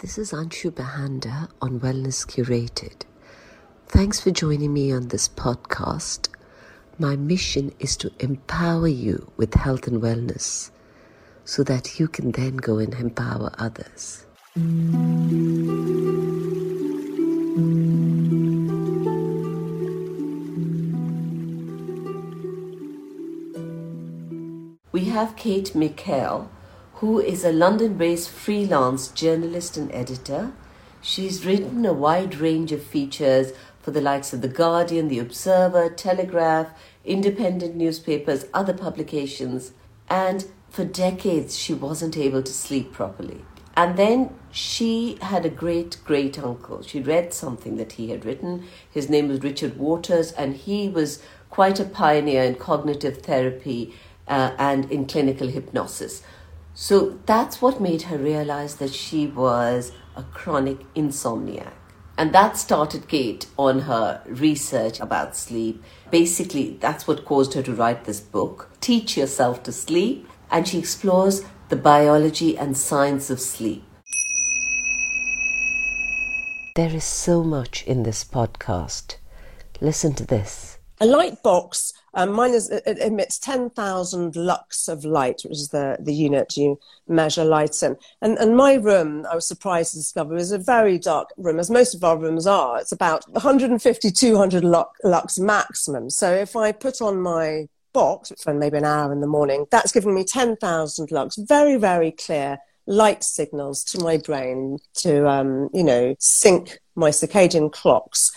This is Anshu Bahanda on Wellness Curated. Thanks for joining me on this podcast. My mission is to empower you with health and wellness so that you can then go and empower others. We have Kate Mikhail who is a London based freelance journalist and editor. She's written a wide range of features for the likes of The Guardian, The Observer, Telegraph, independent newspapers, other publications, and for decades she wasn't able to sleep properly. And then she had a great great uncle. She read something that he had written. His name was Richard Waters, and he was quite a pioneer in cognitive therapy uh, and in clinical hypnosis. So that's what made her realize that she was a chronic insomniac. And that started Kate on her research about sleep. Basically, that's what caused her to write this book, Teach Yourself to Sleep. And she explores the biology and science of sleep. There is so much in this podcast. Listen to this. A light box um, mine is, it emits 10,000 lux of light, which is the, the unit you measure light in. And, and my room, I was surprised to discover, is a very dark room, as most of our rooms are. It's about 150, 200 lux maximum. So if I put on my box, which spend maybe an hour in the morning, that's giving me 10,000 lux, very, very clear light signals to my brain to, um, you know, sync my circadian clocks.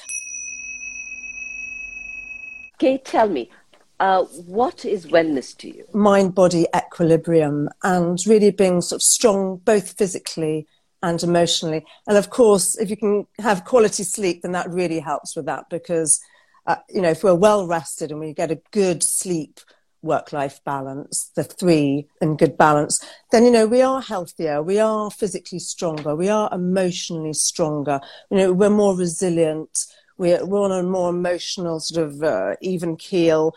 Kate, tell me, uh, what is wellness to you? Mind body equilibrium and really being sort of strong both physically and emotionally. And of course, if you can have quality sleep, then that really helps with that because, uh, you know, if we're well rested and we get a good sleep, work life balance, the three in good balance, then, you know, we are healthier, we are physically stronger, we are emotionally stronger, you know, we're more resilient. We're, we're on a more emotional sort of uh, even keel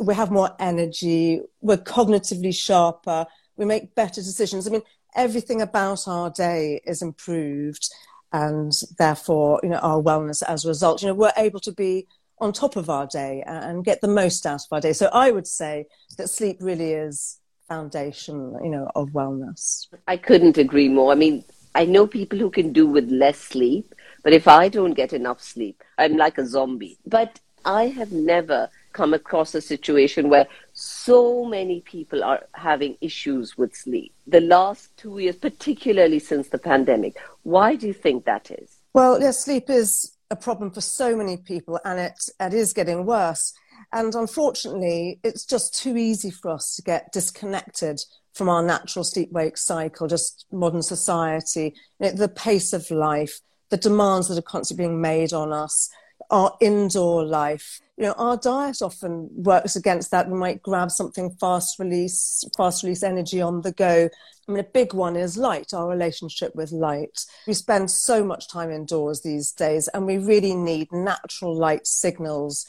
we have more energy, we're cognitively sharper, we make better decisions. I mean, everything about our day is improved, and therefore, you know, our wellness as a result. You know, we're able to be on top of our day and get the most out of our day. So I would say that sleep really is foundation, you know, of wellness. I couldn't agree more. I mean, I know people who can do with less sleep, but if I don't get enough sleep, I'm like a zombie. But I have never come across a situation where so many people are having issues with sleep. The last two years, particularly since the pandemic. Why do you think that is? Well, yes, sleep is a problem for so many people and it, it is getting worse. And unfortunately, it's just too easy for us to get disconnected from our natural sleep wake cycle, just modern society, the pace of life, the demands that are constantly being made on us our indoor life. You know, our diet often works against that. We might grab something fast release, fast release energy on the go. I mean, a big one is light, our relationship with light. We spend so much time indoors these days, and we really need natural light signals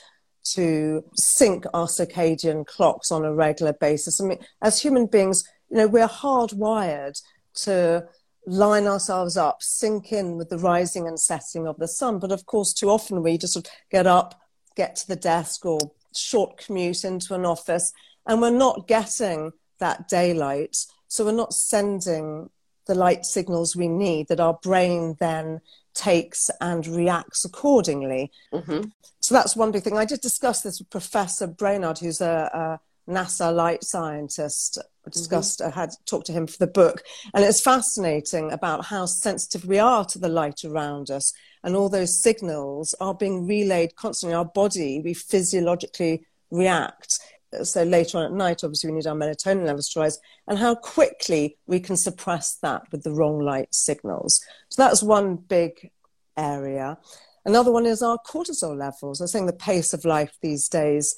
to sync our circadian clocks on a regular basis. I mean, as human beings, you know, we're hardwired to line ourselves up, sync in with the rising and setting of the sun. But of course, too often we just sort of get up, get to the desk or short commute into an office, and we're not getting that daylight. So we're not sending the light signals we need that our brain then takes and reacts accordingly. Mm-hmm. So that's one big thing. I did discuss this with Professor Brainard, who's a, a NASA light scientist discussed, mm-hmm. I had talked to him for the book. And it's fascinating about how sensitive we are to the light around us. And all those signals are being relayed constantly. Our body, we physiologically react. So later on at night, obviously, we need our melatonin levels to rise, and how quickly we can suppress that with the wrong light signals. So that's one big area. Another one is our cortisol levels. I saying the pace of life these days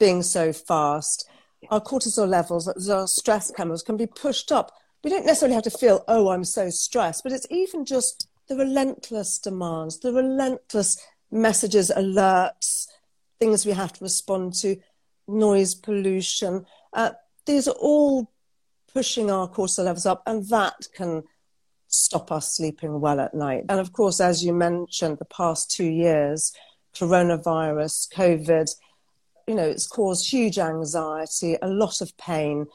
being so fast our cortisol levels, our stress chemicals, can be pushed up. We don't necessarily have to feel, oh, I'm so stressed, but it's even just the relentless demands, the relentless messages, alerts, things we have to respond to, noise pollution. Uh, these are all pushing our cortisol levels up, and that can stop us sleeping well at night. And of course, as you mentioned, the past two years, coronavirus, COVID, you know, it's caused huge anxiety, a lot of pain,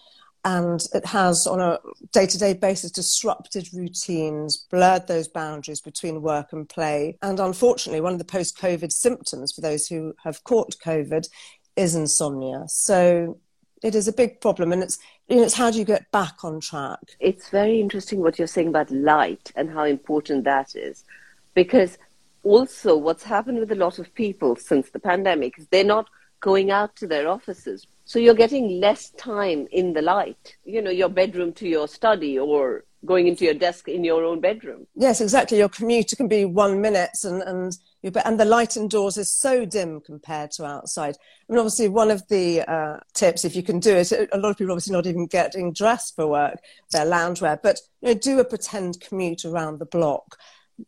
and it has, on a day to day basis, disrupted routines, blurred those boundaries between work and play. And unfortunately, one of the post COVID symptoms for those who have caught COVID is insomnia. So it is a big problem, and it's you know, it's how do you get back on track? It's very interesting what you're saying about light and how important that is, because also what's happened with a lot of people since the pandemic is they're not going out to their offices. So you're getting less time in the light, you know, your bedroom to your study or going into your desk in your own bedroom. Yes, exactly. Your commute can be one minute and, and and the light indoors is so dim compared to outside. I mean, obviously, one of the uh, tips, if you can do it, a lot of people obviously not even getting dressed for work, their loungewear, but you know, do a pretend commute around the block.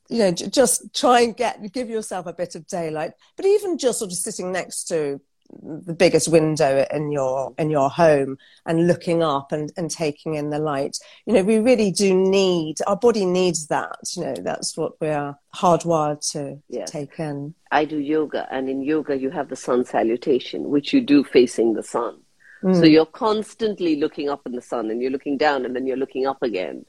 You know, just try and get give yourself a bit of daylight. But even just sort of sitting next to the biggest window in your in your home and looking up and, and taking in the light you know we really do need our body needs that you know that's what we are hardwired to yes. take in i do yoga and in yoga you have the sun salutation which you do facing the sun mm. so you're constantly looking up in the sun and you're looking down and then you're looking up again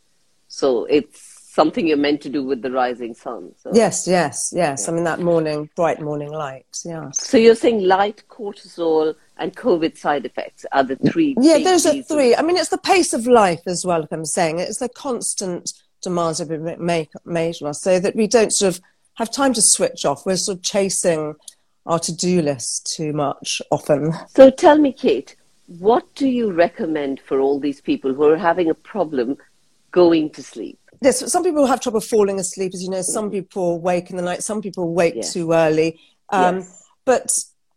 so it's something you're meant to do with the rising sun. So. Yes, yes, yes. Yeah. I mean, that morning, bright morning light. Yeah. So you're saying light, cortisol, and COVID side effects are the three. Yeah, those are three. I mean, it's the pace of life as well, like I'm saying. It's the constant demands that we make, made on us so that we don't sort of have time to switch off. We're sort of chasing our to do list too much often. So tell me, Kate, what do you recommend for all these people who are having a problem going to sleep? Yes, some people have trouble falling asleep, as you know. Some people wake in the night. Some people wake yes. too early. Um, yes. But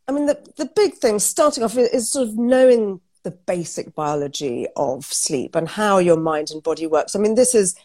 I mean, the the big thing, starting off, is sort of knowing the basic biology of sleep and how your mind and body works. I mean, this is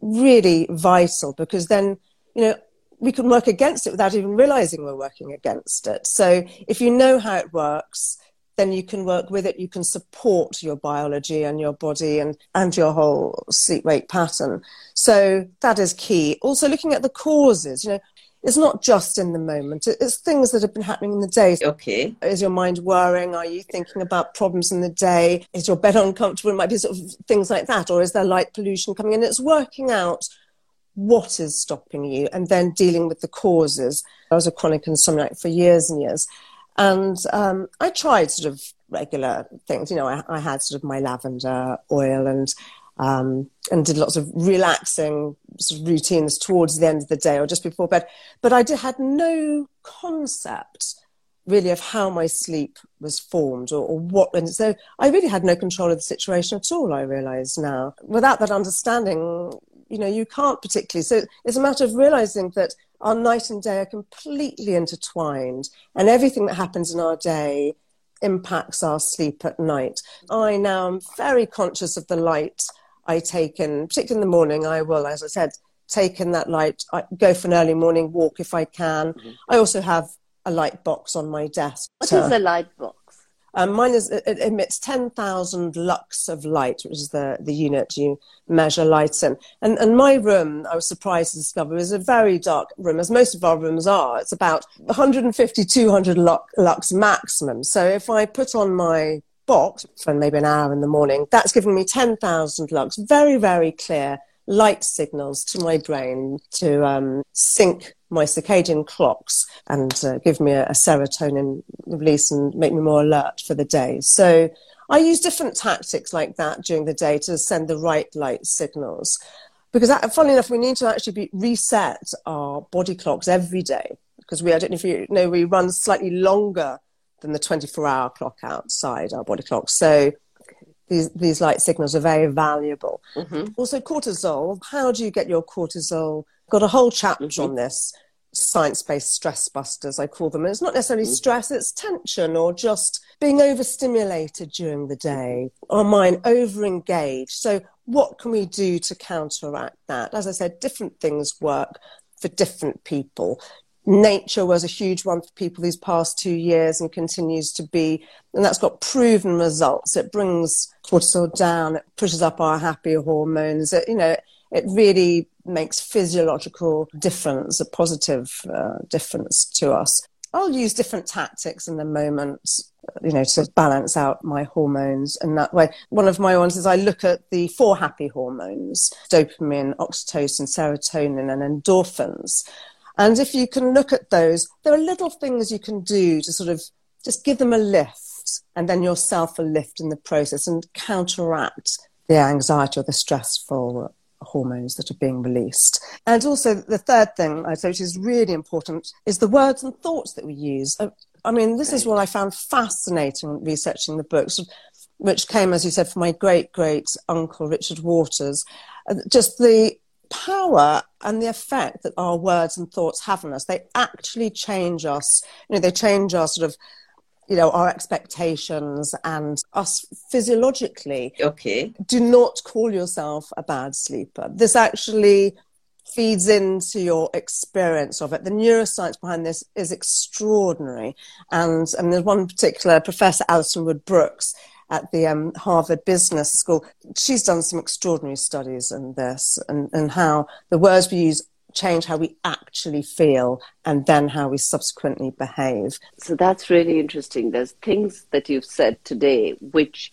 really vital because then you know we can work against it without even realizing we're working against it. So if you know how it works, then you can work with it. You can support your biology and your body and, and your whole sleep wake pattern. So that is key. Also, looking at the causes, you know, it's not just in the moment. It's things that have been happening in the day. Okay. Is your mind worrying? Are you thinking about problems in the day? Is your bed uncomfortable? It might be sort of things like that. Or is there light pollution coming in? It's working out what is stopping you and then dealing with the causes. I was a chronic insomniac for years and years. And um, I tried sort of regular things. You know, I, I had sort of my lavender oil and um, and did lots of relaxing sort of routines towards the end of the day or just before bed. But I did, had no concept really of how my sleep was formed or, or, what. And so I really had no control of the situation at all, I realize now. Without that understanding, you know, you can't particularly. So it's a matter of realizing that our night and day are completely intertwined, and everything that happens in our day impacts our sleep at night. I now am very conscious of the light I take in, particularly in the morning. I will, as I said, take in that light. I go for an early morning walk if I can. Mm-hmm. I also have a light box on my desk. What is a light box? Um, mine is it emits ten thousand lux of light, which is the, the unit you measure light in. And and my room, I was surprised to discover, is a very dark room, as most of our rooms are. It's about 150, 200 lux maximum. So if I put on my box for maybe an hour in the morning, that's giving me ten thousand lux, very very clear light signals to my brain to um, sync my circadian clocks and uh, give me a, a, serotonin release and make me more alert for the day. So I use different tactics like that during the day to send the right light signals. Because, that, funnily enough, we need to actually be, reset our body clocks every day. Because we, I don't know if you know, we run slightly longer than the 24 hour clock outside our body clock. So these, these light signals are very valuable. Mm-hmm. Also, cortisol. How do you get your cortisol? Got a whole chapter mm-hmm. on this. Science based stress busters, I call them. And it's not necessarily mm-hmm. stress, it's tension or just being overstimulated during the day, our mind over engaged. So, what can we do to counteract that? As I said, different things work for different people nature was a huge one for people these past two years and continues to be. And that's got proven results. It brings cortisol down, it pushes up our happy hormones. It, you know, it really makes physiological difference, a positive uh, difference to us. I'll use different tactics in the moment, you know, to balance out my hormones in that way. One of my ones is I look at the four happy hormones dopamine, oxytocin, serotonin, and endorphins. And if you can look at those, there are little things you can do to sort of just give them a lift and then yourself a lift in the process and counteract the anxiety or the stressful hormones that are being released. And also, the third thing I'd say, which is really important, is the words and thoughts that we use. Uh, I mean, this is what I found fascinating researching the books, which came, as you said, from my great great uncle Richard Waters. Uh, just the power and the effect that our words and thoughts have on us. They actually change us. You know, they change our sort of you know, our expectations and us physiologically. Okay. Do not call yourself a bad sleeper. This actually feeds into your experience of it. The neuroscience behind this is extraordinary. And, and there's one particular professor, Alison Wood Brooks, at the um, Harvard Business School. She's done some extraordinary studies on this and, and how the words we use change how we actually feel and then how we subsequently behave. So that's really interesting. There's things that you've said today which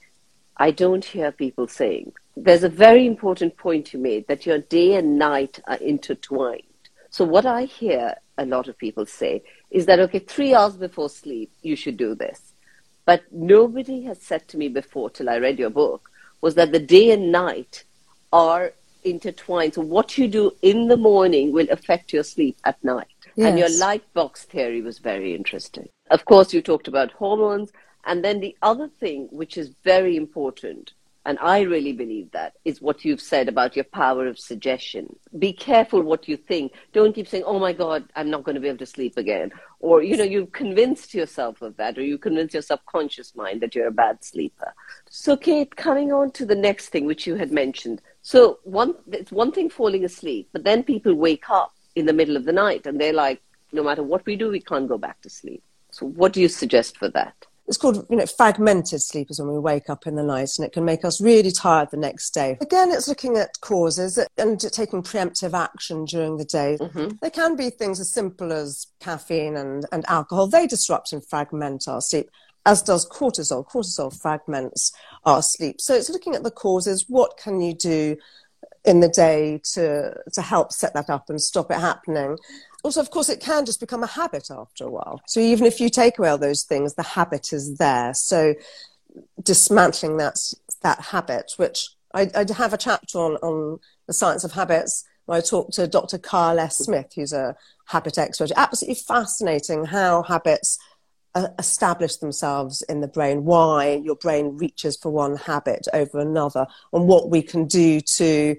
I don't hear people saying. There's a very important point you made that your day and night are intertwined. So, what I hear a lot of people say is that, okay, three hours before sleep, you should do this. But nobody has said to me before, till I read your book, was that the day and night are intertwined. So what you do in the morning will affect your sleep at night. Yes. And your light box theory was very interesting. Of course, you talked about hormones. And then the other thing, which is very important, and I really believe that, is what you've said about your power of suggestion. Be careful what you think. Don't keep saying, oh my God, I'm not going to be able to sleep again. Or, you know, you've convinced yourself of that, or you convince your subconscious mind that you're a bad sleeper. So, Kate, coming on to the next thing, which you had mentioned, so one, it's one thing falling asleep, but then people wake up in the middle of the night and they're like, no matter what we do, we can't go back to sleep. So what do you suggest for that? It's called, you know, fragmented sleep is when we wake up in the night and it can make us really tired the next day. Again, it's looking at causes and taking preemptive action during the day. Mm-hmm. There can be things as simple as caffeine and, and alcohol. They disrupt and fragment our sleep as does cortisol. Cortisol fragments our sleep. So it's looking at the causes. What can you do in the day to, to help set that up and stop it happening? Also, of course, it can just become a habit after a while. So even if you take away all those things, the habit is there. So dismantling that, that habit, which I, I have a chapter on, on the science of habits where I talked to Dr. Carl S. Smith, who's a habit expert. Absolutely fascinating how habits uh, establish themselves in the brain, why your brain reaches for one habit over another, and what we can do to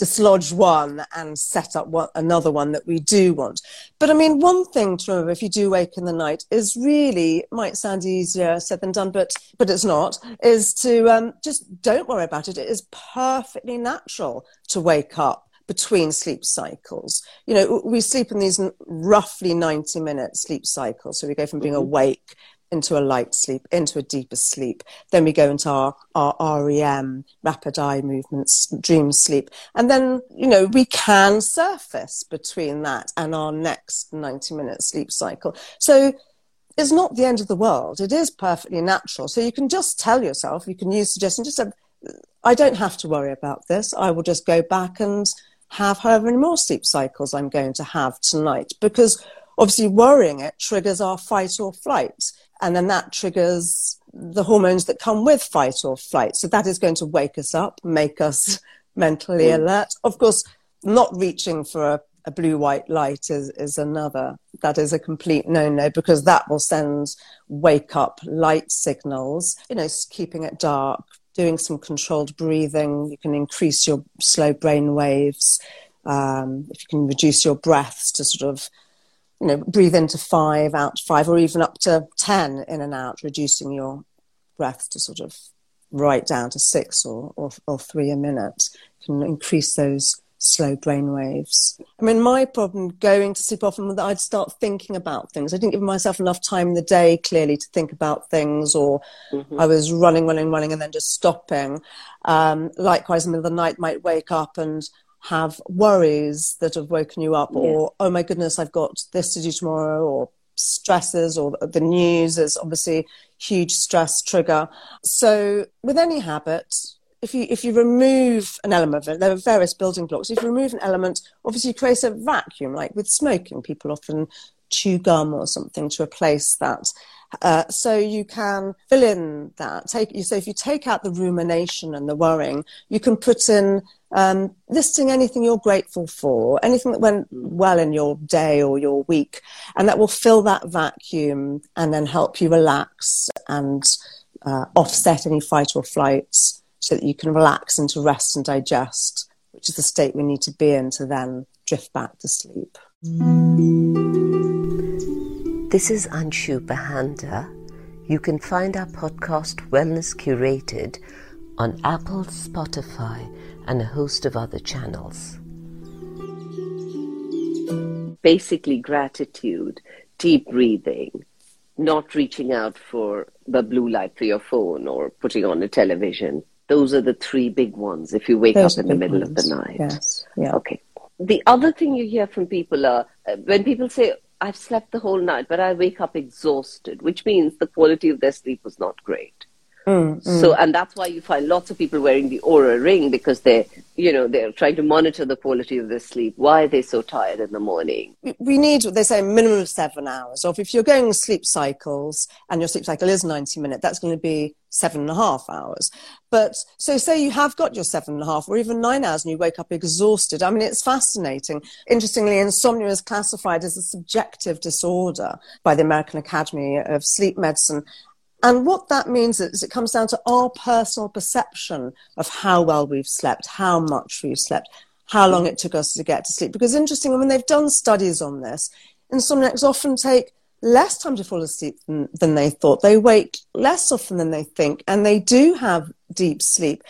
dislodge one and set up one, another one that we do want. But I mean, one thing to remember if you do wake in the night is really, might sound easier said than done, but, but it's not, is to um, just don't worry about it. It is perfectly natural to wake up between sleep cycles. You know, we sleep in these roughly 90 minute sleep cycles. So we go from being mm-hmm. awake into a light sleep, into a deeper sleep. Then we go into our, our REM, rapid eye movements, dream sleep. And then, you know, we can surface between that and our next 90 minute sleep cycle. So it's not the end of the world. It is perfectly natural. So you can just tell yourself, you can use suggestion, just say, I don't have to worry about this. I will just go back and have however many more sleep cycles I'm going to have tonight. Because obviously, worrying it triggers our fight or flight. And then that triggers the hormones that come with fight or flight. So that is going to wake us up, make us mentally mm. alert. Of course, not reaching for a, a blue white light is, is another. That is a complete no no because that will send wake up light signals, you know, keeping it dark, doing some controlled breathing, you can increase your slow brain waves. Um, if you can reduce your breaths to sort of, you know, breathe into five, out five, or even up to 10 in and out, reducing your breath to sort of right down to six or, or, or three a minute can increase those slow brain waves. I mean, my problem going to sleep often was that I'd start thinking about things. I didn't give myself enough time in the day, clearly, to think about things, or mm-hmm. I was running, running, running, and then just stopping. Um, likewise, in the middle of the night, might wake up and have worries that have woken you up, or, oh my goodness, I've got this to do tomorrow, or stresses, or the news is obviously huge stress trigger. So with any habit, if you if you remove an element of it, there are various building blocks. If you remove an element, obviously you create a vacuum. Like with smoking, people often chew gum or something to replace that. Uh, so you can fill in that. Take so if you take out the rumination and the worrying, you can put in um, listing anything you're grateful for, anything that went well in your day or your week, and that will fill that vacuum and then help you relax and uh, offset any fight or flights so that you can relax into rest and digest, which is the state we need to be in to then drift back to sleep. This is Anshu Bahanda. You can find our podcast Wellness Curated on Apple, Spotify, and a host of other channels. Basically, gratitude, deep breathing, not reaching out for the blue light for your phone or putting on a television. Those are the three big ones if you wake Those up in the middle ones. of the night. Yes. Yeah. Okay. The other thing you hear from people are uh, when people say, I've slept the whole night, but I wake up exhausted, which means the quality of their sleep was not great. Mm, mm. So, and that's why you find lots of people wearing the Oura ring because they're, you know, they're trying to monitor the quality of their sleep. Why are they so tired in the morning? We need, they say, a minimum of seven hours. Or if you're going sleep cycles and your sleep cycle is 90 minutes, that's going to be seven and a half hours. But so say you have got your seven and a half or even nine hours and you wake up exhausted. I mean, it's fascinating. Interestingly, insomnia is classified as a subjective disorder by the American Academy of Sleep Medicine. And what that means is it comes down to our personal perception of how well we've slept, how much we've slept, how long it took us to get to sleep. Because interestingly, when they've done studies on this, insomniacs often take less time to fall asleep than, than they thought. They wake less often than they think, and they do have deep sleep.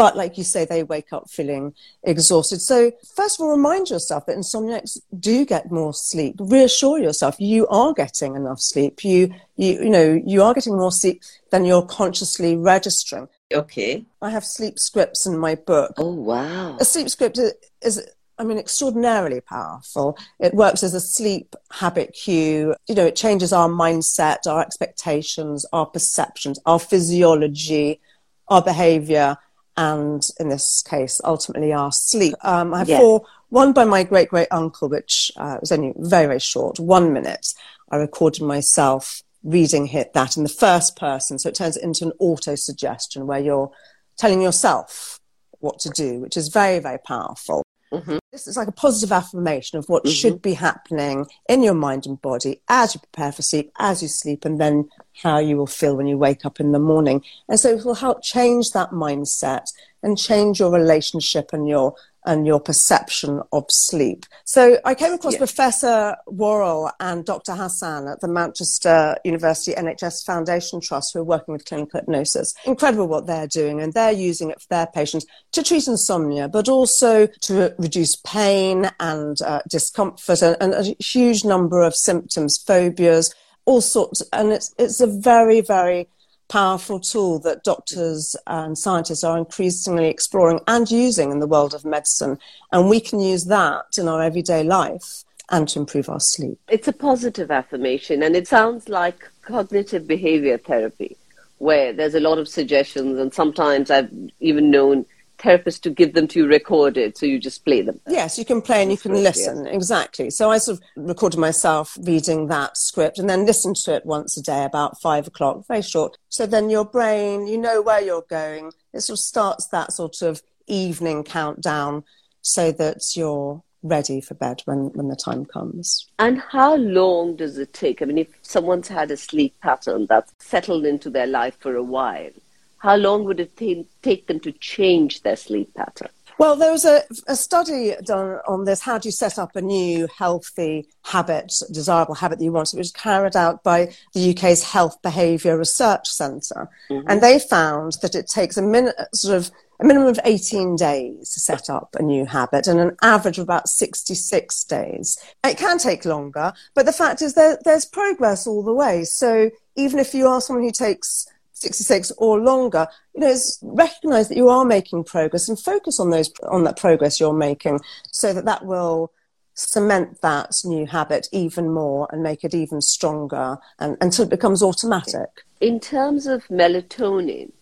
But like you say, they wake up feeling exhausted. So first of all, remind yourself that insomniacs do get more sleep. Reassure yourself you are getting enough sleep. You, you, you know, you are getting more sleep than you're consciously registering. Okay. I have sleep scripts in my book. Oh, wow. A sleep script is, is I mean, extraordinarily powerful. It works as a sleep habit cue. You know, it changes our mindset, our expectations, our perceptions, our physiology, our behavior, and in this case, ultimately our sleep. Um, I have yeah. four, one by my great great uncle, which uh, was only very, very short, one minute. I recorded myself reading hit that in the first person. So it turns it into an auto suggestion where you're telling yourself what to do, which is very, very powerful. Mm-hmm. This is like a positive affirmation of what mm-hmm. should be happening in your mind and body as you prepare for sleep, as you sleep, and then how you will feel when you wake up in the morning. And so it will help change that mindset and change your relationship and your and your perception of sleep. So I came across Professor Whorwell and Dr. Hassan at the Manchester University NHS Foundation Trust who are working with clinical hypnosis. Incredible what they're doing and they're using it for their patients to treat insomnia, but also to reduce pain and uh, discomfort and, and a huge number of symptoms, phobias, all sorts. And it's, it's a very, very powerful tool that doctors and scientists are increasingly exploring and using in the world of medicine. And we can use that in our everyday life and to improve our sleep. It's a positive affirmation, and it sounds like cognitive behavior therapy, where there's a lot of suggestions, and sometimes I've even known therapist to give them to you recorded, so you just play them. Yes, you can play and you can listen. Yeah. Exactly. So I sort of recorded myself reading that script and then listened to it once a day about five o'clock, very short. So then your brain, you know where you're going. It sort of starts that sort of evening countdown so that you're ready for bed when, when the time comes. And how long does it take? I mean, if someone's had a sleep pattern that's settled into their life for a while, how long would it t- take them to change their sleep pattern? Well, there was a, a, study done on this. How do you set up a new healthy habit, desirable habit that you want? It was carried out by the UK's Health Behaviour Research Centre. Mm-hmm. And they found that it takes a minute, sort of a minimum of 18 days to set up a new habit and an average of about 66 days. It can take longer, but the fact is that there's progress all the way. So even if you are someone who takes 66 or longer, you know, is recognize that you are making progress and focus on those on that progress you're making so that that will cement that new habit even more and make it even stronger and, until it becomes automatic. In terms of melatonin,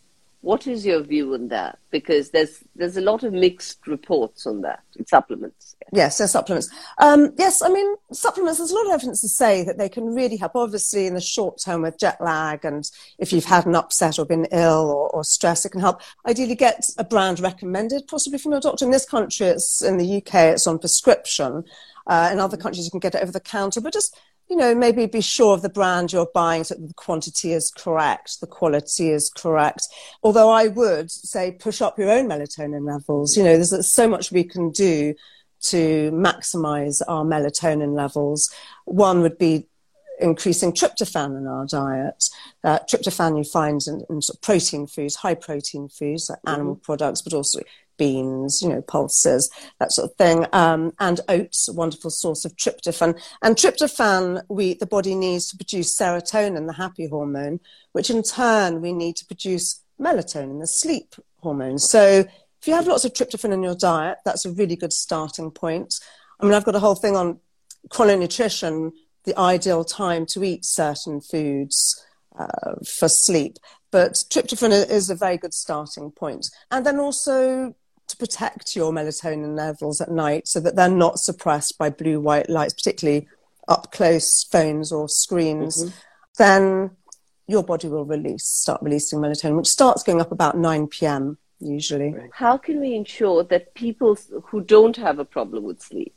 what is your view on that? Because there's there's a lot of mixed reports on that. Supplements. Yes, there's supplements. Um, yes, I mean supplements. There's a lot of evidence to say that they can really help. Obviously, in the short term with jet lag, and if you've had an upset or been ill or, or stress, it can help. Ideally, get a brand recommended, possibly from your doctor. In this country, it's in the UK, it's on prescription. Uh, in other countries, you can get it over the counter, but just you know, maybe be sure of the brand you're buying so the quantity is correct, the quality is correct. Although I would say push up your own melatonin levels. You know, there's so much we can do to maximize our melatonin levels. One would be increasing tryptophan in our diet. Uh, tryptophan you find in, in sort of protein foods, high protein foods like animal mm-hmm. products, but also beans, you know, pulses, that sort of thing, um, and oats, a wonderful source of tryptophan. And tryptophan, we the body needs to produce serotonin, the happy hormone, which in turn we need to produce melatonin, the sleep hormone. So if you have lots of tryptophan in your diet, that's a really good starting point. I mean, I've got a whole thing on chrononutrition, the ideal time to eat certain foods uh, for sleep. But tryptophan is a very good starting point. And then also to protect your melatonin levels at night so that they're not suppressed by blue white lights, particularly up close phones or screens, mm-hmm. then your body will release, start releasing melatonin, which starts going up about 9 p.m. usually. How can we ensure that people who don't have a problem with sleep,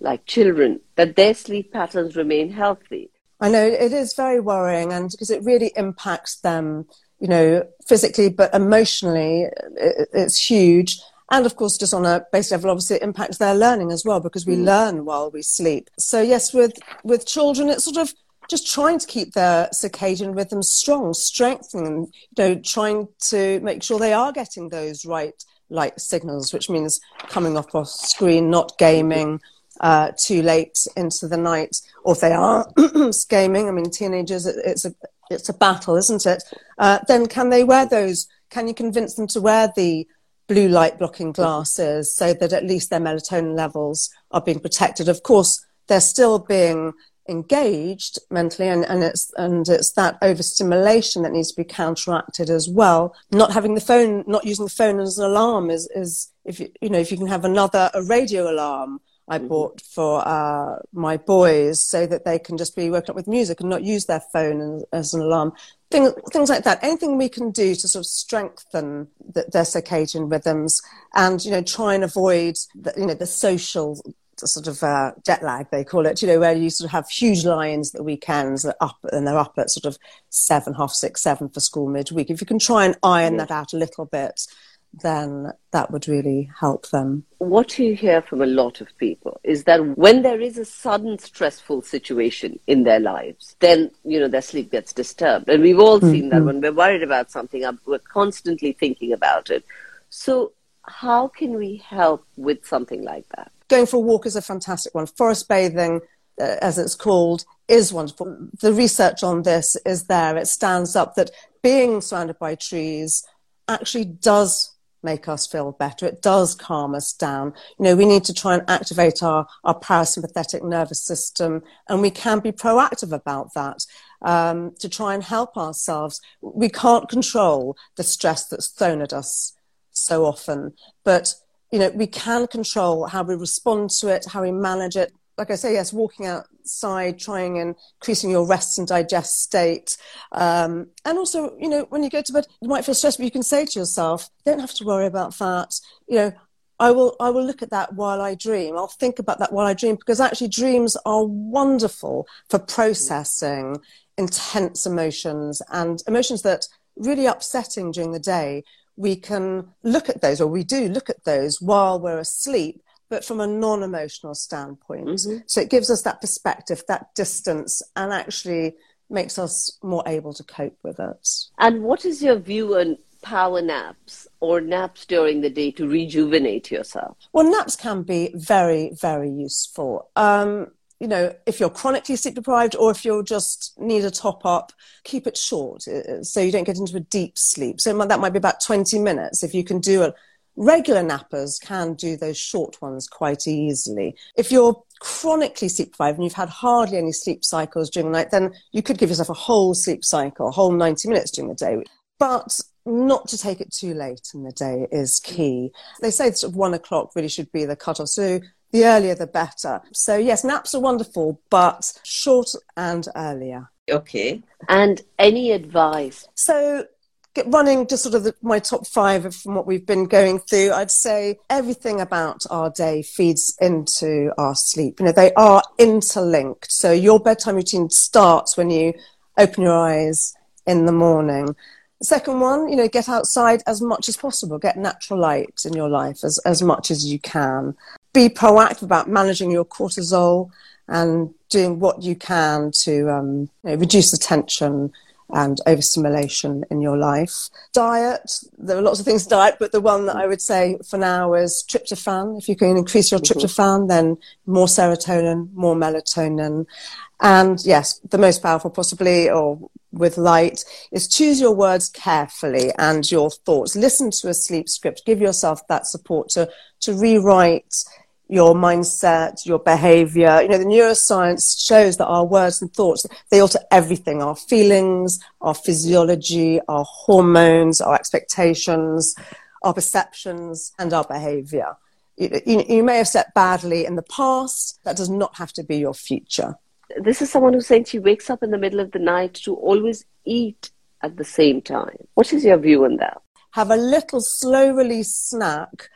like children, that their sleep patterns remain healthy? I know it is very worrying, and because it really impacts them, you know, physically, but emotionally, it, it's huge. And of course, just on a base level, obviously it impacts their learning as well because we mm. learn while we sleep. So yes, with, with children, it's sort of just trying to keep their circadian rhythm strong, strengthening, you know, trying to make sure they are getting those right light signals, which means coming off off screen, not gaming uh, too late into the night, or if they are gaming, I mean, teenagers, it, it's a it's a battle, isn't it? Uh, then can they wear those? Can you convince them to wear the blue light blocking glasses so that at least their melatonin levels are being protected. Of course, they're still being engaged mentally and, and it's and it's that overstimulation that needs to be counteracted as well. Not having the phone not using the phone as an alarm is, is if you you know, if you can have another a radio alarm I mm-hmm. bought for uh, my boys so that they can just be woken up with music and not use their phone as, as an alarm. Things, things like that. Anything we can do to sort of strengthen the, their circadian rhythms and, you know, try and avoid, the, you know, the social sort of uh, jet lag, they call it, you know, where you sort of have huge lines at the weekends that up and they're up at sort of seven, half six, seven for school midweek. If you can try and iron that out a little bit, then that would really help them. What you hear from a lot of people is that when there is a sudden stressful situation in their lives, then, you know, their sleep gets disturbed. And we've all mm-hmm. seen that mm-hmm. when we're worried about something, we're constantly thinking about it. So, how can we help with something like that? Going for a walk is a fantastic one. Forest bathing, uh, as it's called, is wonderful. The research on this is there. It stands up that being surrounded by trees actually does make us feel better. It does calm us down. You know, we need to try and activate our, our parasympathetic nervous system, and we can be proactive about that um, to try and help ourselves. We can't control the stress that's thrown at us so often, but you know, we can control how we respond to it, how we manage it, like I say, yes, walking outside, trying and increasing your rest and digest state. Um, and also, you know, when you go to bed, you might feel stressed, but you can say to yourself, don't have to worry about that. You know, I will, I will look at that while I dream. I'll think about that while I dream because actually dreams are wonderful for processing intense emotions and emotions that really upsetting during the day. We can look at those, or we do look at those while we're asleep but from a non emotional standpoint. Mm-hmm. So it gives us that perspective, that distance, and actually makes us more able to cope with it. And what is your view on power naps or naps during the day to rejuvenate yourself? Well, naps can be very, very useful. Um, you know, if you're chronically sleep deprived or if you just need a top up, keep it short uh, so you don't get into a deep sleep. So that might be about 20 minutes. If you can do it, regular nappers can do those short ones quite easily. If you're chronically sleep deprived and you've had hardly any sleep cycles during the night, then you could give yourself a whole sleep cycle, a whole 90 minutes during the day. But not to take it too late in the day is key. They say that one o'clock really should be the cutoff. So the earlier the better. So, yes, naps are wonderful, but short and earlier. Okay. And any advice? So, running just sort of the, my top five from what we've been going through, I'd say everything about our day feeds into our sleep. You know, they are interlinked. So, your bedtime routine starts when you open your eyes in the morning. second one, you know, get outside as much as possible. Get natural light in your life as, as much as you can be proactive about managing your cortisol and doing what you can to um, you know, reduce the tension and overstimulation in your life. Diet, there are lots of things to diet, but the one that I would say for now is tryptophan. If you can increase your mm-hmm. tryptophan, then more serotonin, more melatonin. And yes, the most powerful possibly, or with light, is choose your words carefully and your thoughts. Listen to a sleep script. Give yourself that support to, to rewrite your mindset, your behavior. You know, the neuroscience shows that our words and thoughts, they alter everything, our feelings, our physiology, our hormones, our expectations, our perceptions, and our behavior. You, you, you may have slept badly in the past. That does not have to be your future. This is someone who's saying she wakes up in the middle of the night to always eat at the same time. What is your view on that? Have a little slow release snack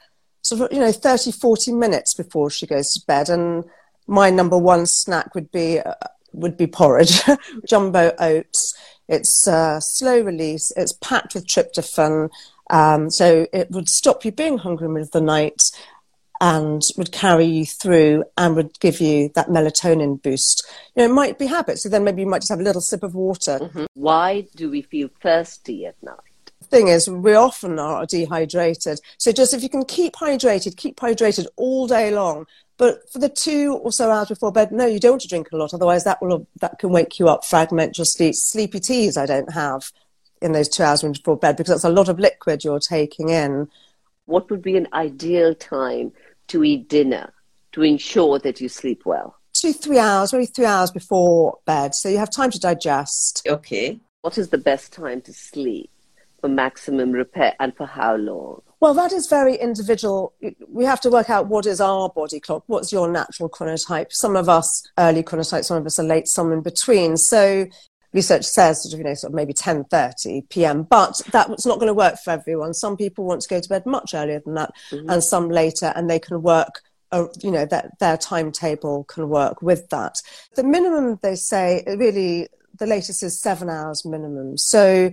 sort of, you know, 30, 40 minutes before she goes to bed. And my number one snack would be, uh, would be porridge, jumbo oats. It's uh, slow release. It's packed with tryptophan. Um, so it would stop you being hungry in the middle of the night and would carry you through and would give you that melatonin boost. You know, it might be habit. So then maybe you might just have a little sip of water. Mm-hmm. Why do we feel thirsty at night? Thing is we often are dehydrated. So just if you can keep hydrated, keep hydrated all day long. But for the two or so hours before bed, no, you don't want to drink a lot. Otherwise, that will that can wake you up, fragment your sleep. Sleepy teas, I don't have in those two hours before bed because that's a lot of liquid you're taking in. What would be an ideal time to eat dinner to ensure that you sleep well? Two, three hours, maybe three hours before bed, so you have time to digest. Okay. What is the best time to sleep? For maximum repair and for how long? Well, that is very individual. We have to work out what is our body clock, what's your natural chronotype. Some of us early chronotype, some of us are late, some in between. So research says sort of, you know, sort of maybe 10.30 p.m., but that's not going to work for everyone. Some people want to go to bed much earlier than that mm-hmm. and some later, and they can work uh, you know, that their timetable can work with that. The minimum, they say, really, the latest is seven hours minimum. So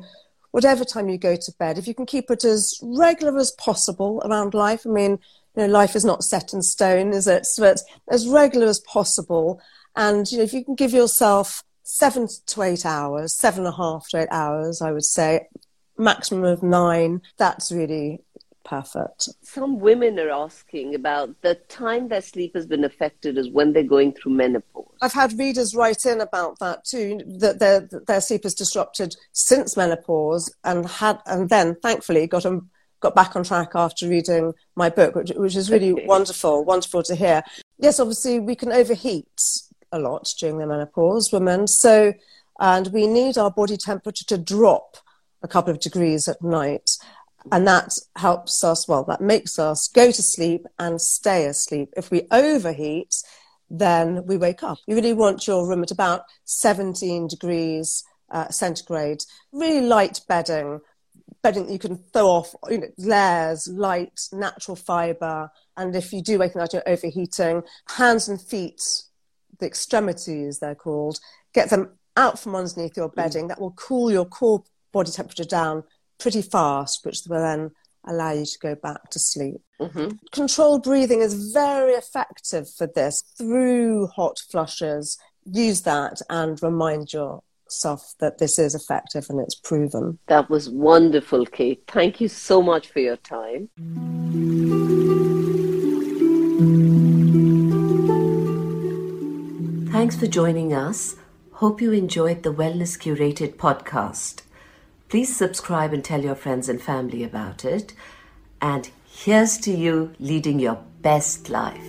whatever time you go to bed, if you can keep it as regular as possible around life. I mean, you know, life is not set in stone, is it? But as regular as possible. And, you know, if you can give yourself seven to eight hours, seven and a half to eight hours, I would say, maximum of nine, that's really perfect. Some women are asking about the time their sleep has been affected is when they're going through menopause. I've had readers write in about that too, that their, their sleep is disrupted since menopause and had, and then thankfully got them got back on track after reading my book, which, which is really okay. wonderful, wonderful to hear. Yes, obviously we can overheat a lot during the menopause, women. So, and we need our body temperature to drop a couple of degrees at night. And that helps us, well, that makes us go to sleep and stay asleep. If we overheat, then we wake up. You really want your room at about 17 degrees uh, centigrade. Really light bedding, bedding that you can throw off you know, layers, light, natural fibre. And if you do wake up you're overheating, hands and feet, the extremities they're called, get them out from underneath your bedding. That will cool your core body temperature down pretty fast, which will then allow you to go back to sleep. Mm-hmm. Controlled breathing is very effective for this through hot flushes. Use that and remind yourself that this is effective and it's proven. That was wonderful, Kate. Thank you so much for your time. Thanks for joining us. Hope you enjoyed the Wellness Curated podcast. Please subscribe and tell your friends and family about it. And here's to you leading your best life.